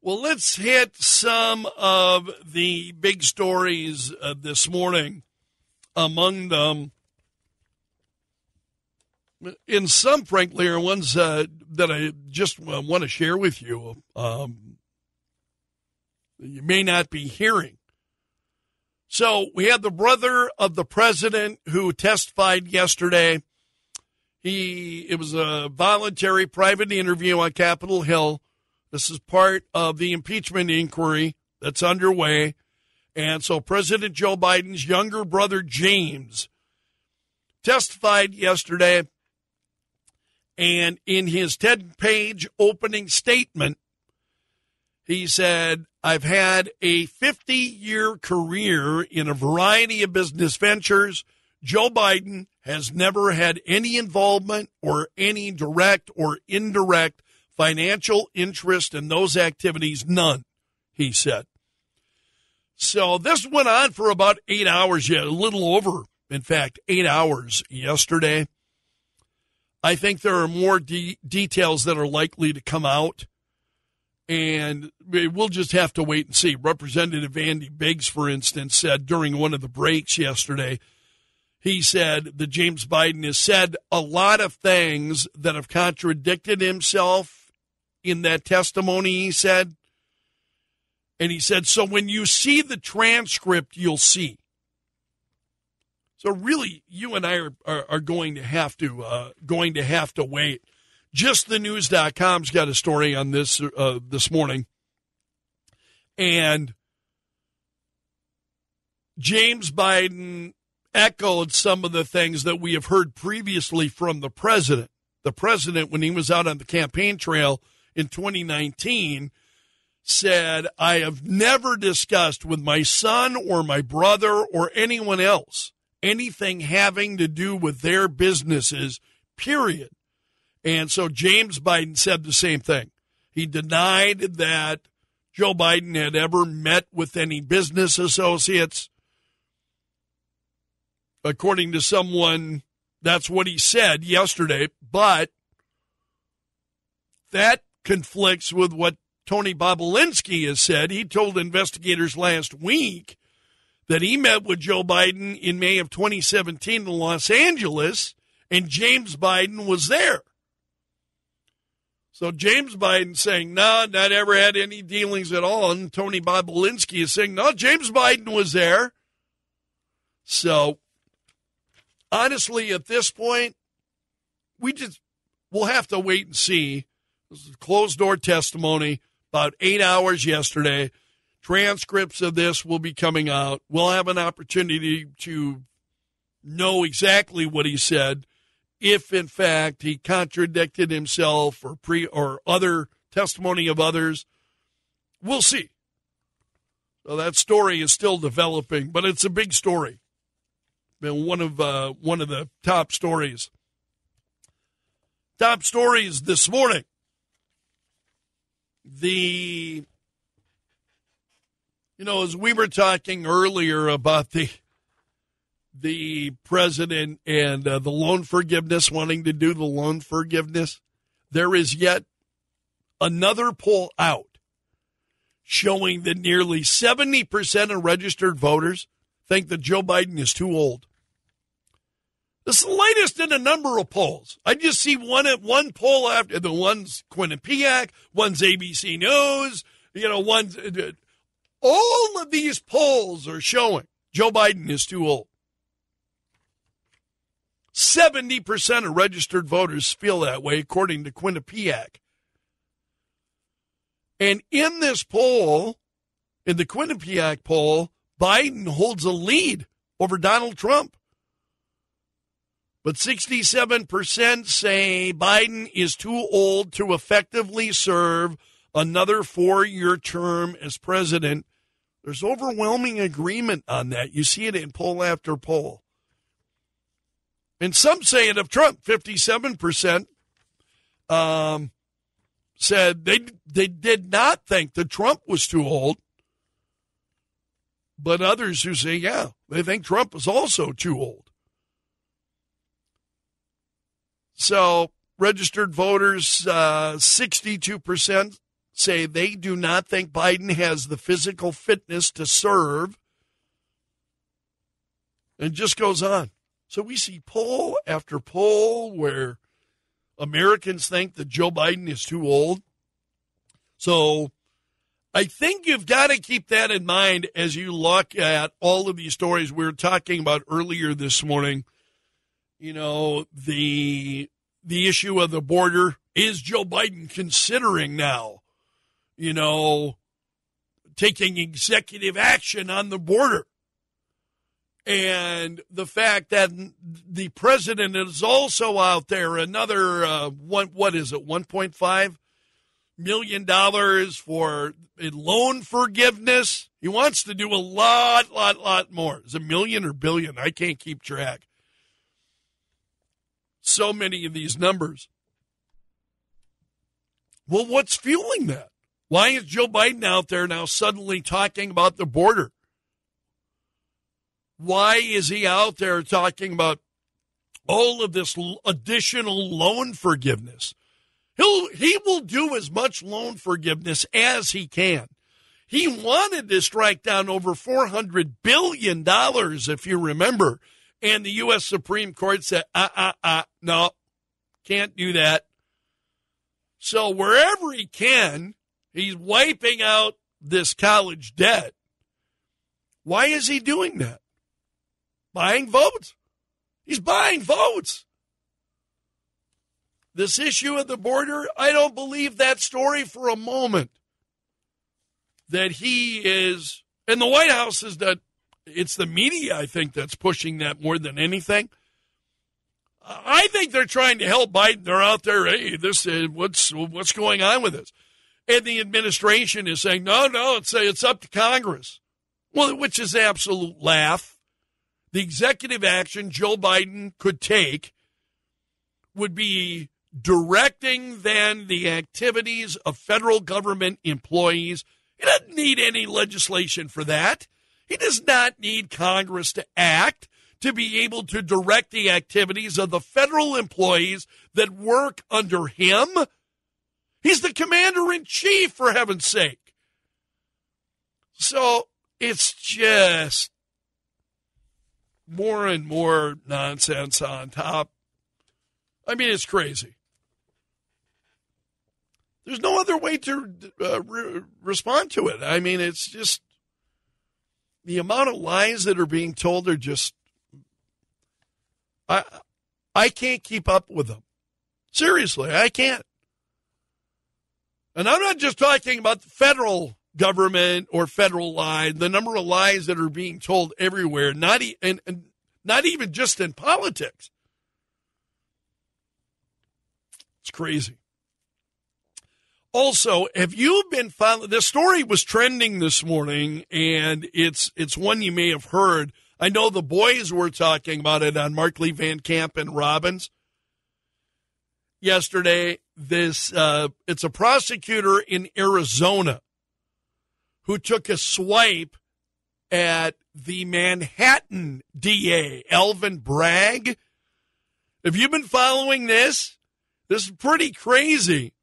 Well, let's hit some of the big stories uh, this morning. Among them, in some, frankly, are ones uh, that I just uh, want to share with you. Um, you may not be hearing. So we had the brother of the president who testified yesterday. He it was a voluntary private interview on Capitol Hill. This is part of the impeachment inquiry that's underway. And so President Joe Biden's younger brother James testified yesterday and in his 10 page opening statement he said, I've had a 50 year career in a variety of business ventures. Joe Biden has never had any involvement or any direct or indirect financial interest in those activities. None, he said. So this went on for about eight hours, yet a little over, in fact, eight hours yesterday. I think there are more de- details that are likely to come out and we'll just have to wait and see. Representative Andy Biggs, for instance, said during one of the breaks yesterday, he said that James Biden has said a lot of things that have contradicted himself in that testimony, he said. And he said, so when you see the transcript, you'll see. So really, you and I are, are, are going to have to uh, going to have to wait JustTheNews.com's got a story on this uh, this morning. And James Biden echoed some of the things that we have heard previously from the president. The president, when he was out on the campaign trail in 2019, said, I have never discussed with my son or my brother or anyone else anything having to do with their businesses, period. And so James Biden said the same thing. He denied that Joe Biden had ever met with any business associates. According to someone, that's what he said yesterday, but that conflicts with what Tony Bobulinski has said. He told investigators last week that he met with Joe Biden in May of 2017 in Los Angeles, and James Biden was there. So James Biden saying, no, not ever had any dealings at all. And Tony Bobulinski is saying, no, James Biden was there. So honestly, at this point, we just, we'll have to wait and see. Closed door testimony about eight hours yesterday. Transcripts of this will be coming out. We'll have an opportunity to know exactly what he said if in fact he contradicted himself or pre or other testimony of others. We'll see. So that story is still developing, but it's a big story. Been one of uh, one of the top stories. Top stories this morning. The you know, as we were talking earlier about the the president and uh, the loan forgiveness, wanting to do the loan forgiveness, there is yet another poll out showing that nearly 70% of registered voters think that Joe Biden is too old. This is the latest in a number of polls. I just see one at one poll after the one's Quinnipiac, one's ABC News, you know, one's uh, all of these polls are showing Joe Biden is too old. 70% of registered voters feel that way, according to Quinnipiac. And in this poll, in the Quinnipiac poll, Biden holds a lead over Donald Trump. But 67% say Biden is too old to effectively serve another four year term as president. There's overwhelming agreement on that. You see it in poll after poll. And some say it of Trump, 57% um, said they, they did not think that Trump was too old. But others who say, yeah, they think Trump is also too old. So registered voters, uh, 62% say they do not think Biden has the physical fitness to serve. And just goes on. So we see poll after poll where Americans think that Joe Biden is too old. So I think you've got to keep that in mind as you look at all of these stories we were talking about earlier this morning. You know, the the issue of the border is Joe Biden considering now, you know, taking executive action on the border. And the fact that the president is also out there, another uh, one, what is it, 1.5 million dollars for a loan forgiveness. He wants to do a lot, lot, lot more. Is a million or billion? I can't keep track. So many of these numbers. Well, what's fueling that? Why is Joe Biden out there now suddenly talking about the border? Why is he out there talking about all of this additional loan forgiveness? He'll, he will do as much loan forgiveness as he can. He wanted to strike down over $400 billion, if you remember. And the U.S. Supreme Court said, uh, uh, uh, no, can't do that. So wherever he can, he's wiping out this college debt. Why is he doing that? Buying votes. He's buying votes. This issue of the border, I don't believe that story for a moment. That he is, and the White House is that it's the media, I think, that's pushing that more than anything. I think they're trying to help Biden. They're out there, hey, this is what's what's going on with this, and the administration is saying, no, no, it's uh, it's up to Congress. Well, which is absolute laugh. The executive action Joe Biden could take would be directing then the activities of federal government employees. He doesn't need any legislation for that. He does not need Congress to act to be able to direct the activities of the federal employees that work under him. He's the commander in chief, for heaven's sake. So it's just more and more nonsense on top. I mean, it's crazy. There's no other way to uh, re- respond to it. I mean, it's just the amount of lies that are being told are just I I can't keep up with them. Seriously, I can't. And I'm not just talking about the federal government or federal lie, the number of lies that are being told everywhere, not e- and, and not even just in politics. It's crazy. Also, have you been following? This story was trending this morning, and it's it's one you may have heard. I know the boys were talking about it on Markley Van Camp and Robbins yesterday. This uh, it's a prosecutor in Arizona who took a swipe at the Manhattan DA, Alvin Bragg. Have you been following this? This is pretty crazy.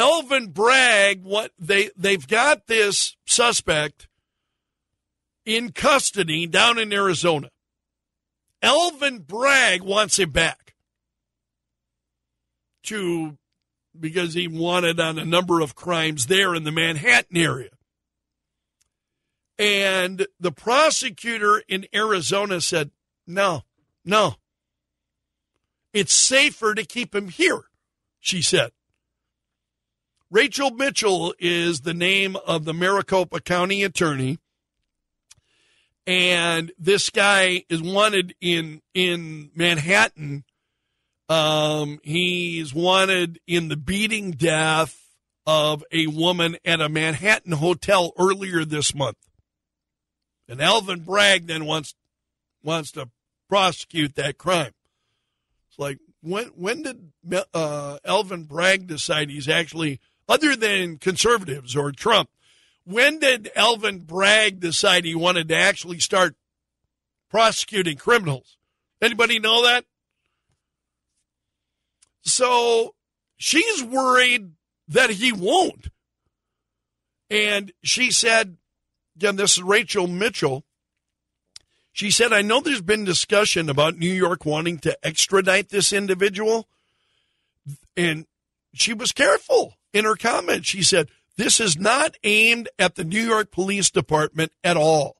Alvin Bragg, what they they've got this suspect in custody down in Arizona. Alvin Bragg wants him back to because he wanted on a number of crimes there in the Manhattan area. And the prosecutor in Arizona said, "No, no. It's safer to keep him here," she said. Rachel Mitchell is the name of the Maricopa County attorney. And this guy is wanted in in Manhattan. Um, he's wanted in the beating death of a woman at a Manhattan hotel earlier this month. And Alvin Bragg then wants wants to prosecute that crime. It's like when when did uh, Alvin Bragg decide he's actually other than conservatives or Trump. When did Alvin Bragg decide he wanted to actually start prosecuting criminals? Anybody know that? So she's worried that he won't. And she said, again, this is Rachel Mitchell. She said, I know there's been discussion about New York wanting to extradite this individual. And she was careful in her comment. She said, This is not aimed at the New York Police Department at all.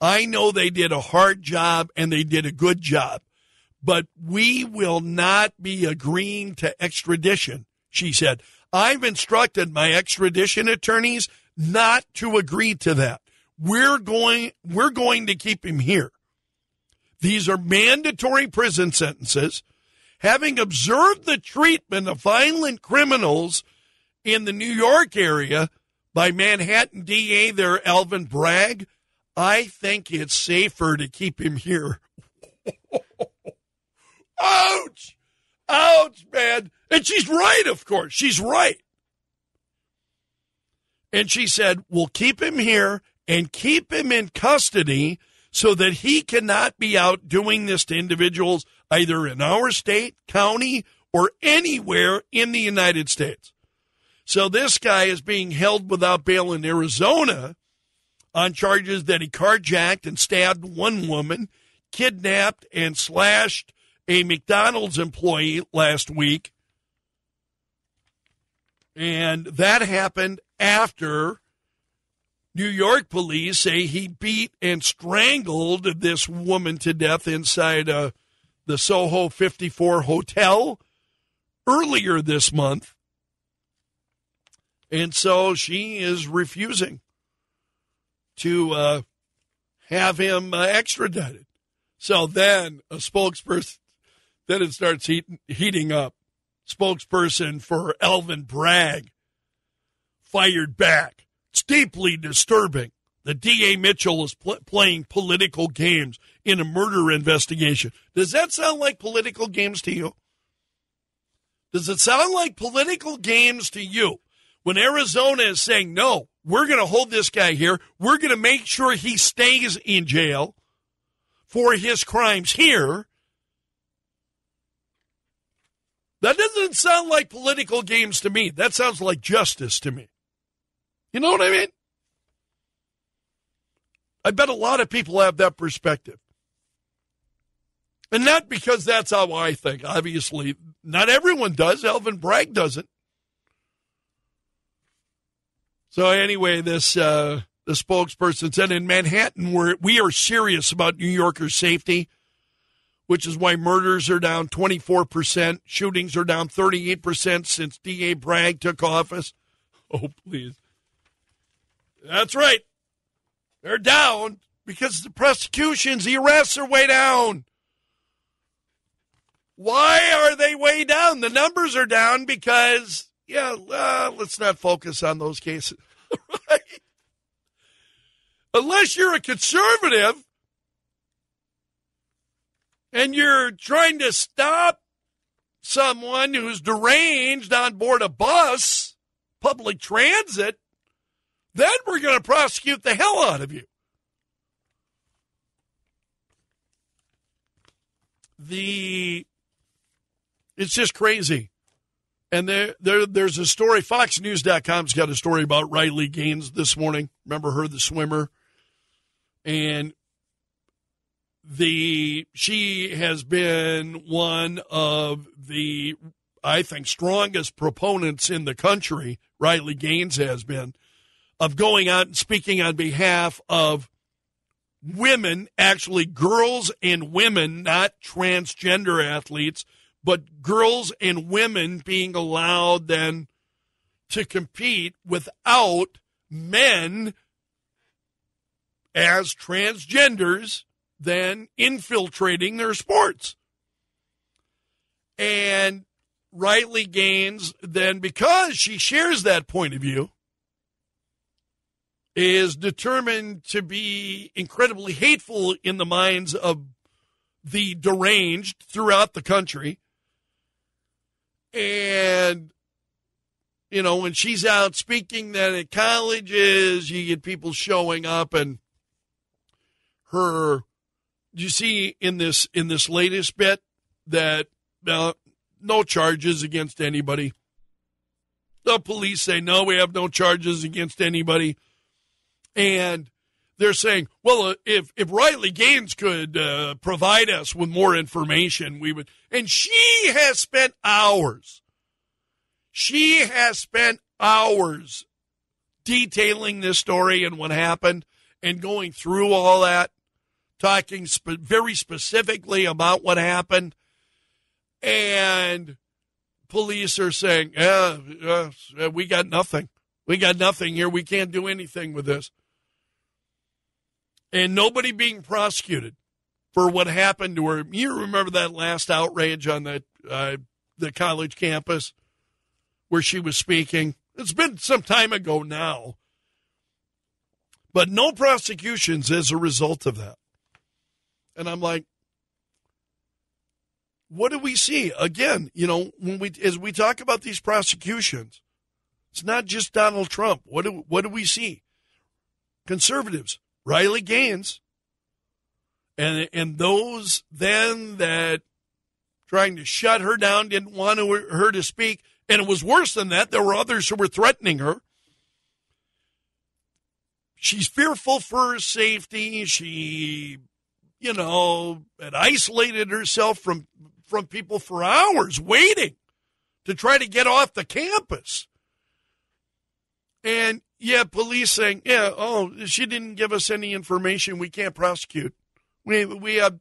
I know they did a hard job and they did a good job, but we will not be agreeing to extradition, she said. I've instructed my extradition attorneys not to agree to that. We're going we're going to keep him here. These are mandatory prison sentences. Having observed the treatment of violent criminals in the New York area by Manhattan DA there Alvin Bragg, I think it's safer to keep him here. Ouch! Ouch, man. And she's right, of course. She's right. And she said, We'll keep him here and keep him in custody so that he cannot be out doing this to individuals either in our state, county, or anywhere in the United States. So this guy is being held without bail in Arizona on charges that he carjacked and stabbed one woman, kidnapped and slashed a McDonald's employee last week. And that happened after New York police say he beat and strangled this woman to death inside uh, the Soho 54 hotel earlier this month. And so she is refusing to uh, have him uh, extradited. So then a spokesperson, then it starts heat, heating up. Spokesperson for Alvin Bragg fired back. It's deeply disturbing. The DA Mitchell is pl- playing political games in a murder investigation. Does that sound like political games to you? Does it sound like political games to you when Arizona is saying, no, we're going to hold this guy here. We're going to make sure he stays in jail for his crimes here. That doesn't sound like political games to me. That sounds like justice to me. You know what I mean? I bet a lot of people have that perspective. And not because that's how I think. Obviously, not everyone does. Alvin Bragg doesn't. So anyway, this uh, the spokesperson said in Manhattan, we're, we are serious about New Yorkers' safety, which is why murders are down 24%, shootings are down 38% since D.A. Bragg took office. Oh, please. That's right. They're down because the prosecutions, the arrests are way down. Why are they way down? The numbers are down because, yeah, uh, let's not focus on those cases. right? Unless you're a conservative and you're trying to stop someone who's deranged on board a bus, public transit, then we're going to prosecute the hell out of you. The it's just crazy. And there, there, there's a story. FoxNews.com's got a story about Riley Gaines this morning. Remember her, the swimmer, and the she has been one of the, I think, strongest proponents in the country. Riley Gaines has been of going out and speaking on behalf of women, actually girls and women, not transgender athletes but girls and women being allowed then to compete without men as transgenders then infiltrating their sports. And Riley Gaines, then because she shares that point of view, is determined to be incredibly hateful in the minds of the deranged throughout the country and, you know, when she's out speaking then at colleges, you get people showing up and her you see in this in this latest bit that uh, no charges against anybody. The police say, no, we have no charges against anybody. And they're saying, well, uh, if, if Riley Gaines could uh, provide us with more information, we would. And she has spent hours. She has spent hours detailing this story and what happened and going through all that, talking very specifically about what happened. And police are saying, yeah, yeah, we got nothing. We got nothing here. We can't do anything with this. And nobody being prosecuted for what happened to her. You remember that last outrage on the uh, the college campus where she was speaking? It's been some time ago now. But no prosecutions as a result of that. And I'm like, what do we see? Again, you know, when we as we talk about these prosecutions, it's not just Donald Trump. What do what do we see? Conservatives, Riley Gaines, and and those then that trying to shut her down didn't want her to speak, and it was worse than that. There were others who were threatening her. She's fearful for her safety. She, you know, had isolated herself from from people for hours waiting to try to get off the campus. And yeah, police saying, yeah, oh, she didn't give us any information. We can't prosecute. We we have.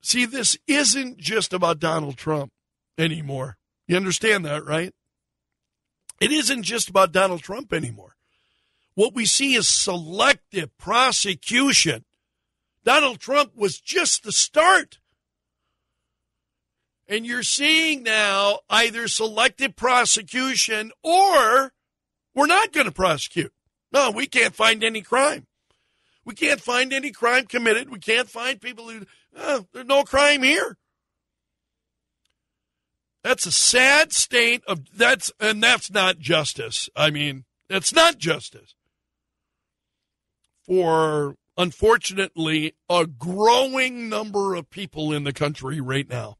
See, this isn't just about Donald Trump anymore. You understand that, right? It isn't just about Donald Trump anymore. What we see is selective prosecution Donald Trump was just the start. And you're seeing now either selective prosecution or we're not going to prosecute. No, we can't find any crime. We can't find any crime committed. We can't find people who, oh, there's no crime here. That's a sad state of that's and that's not justice. I mean, it's not justice for unfortunately, a growing number of people in the country right now.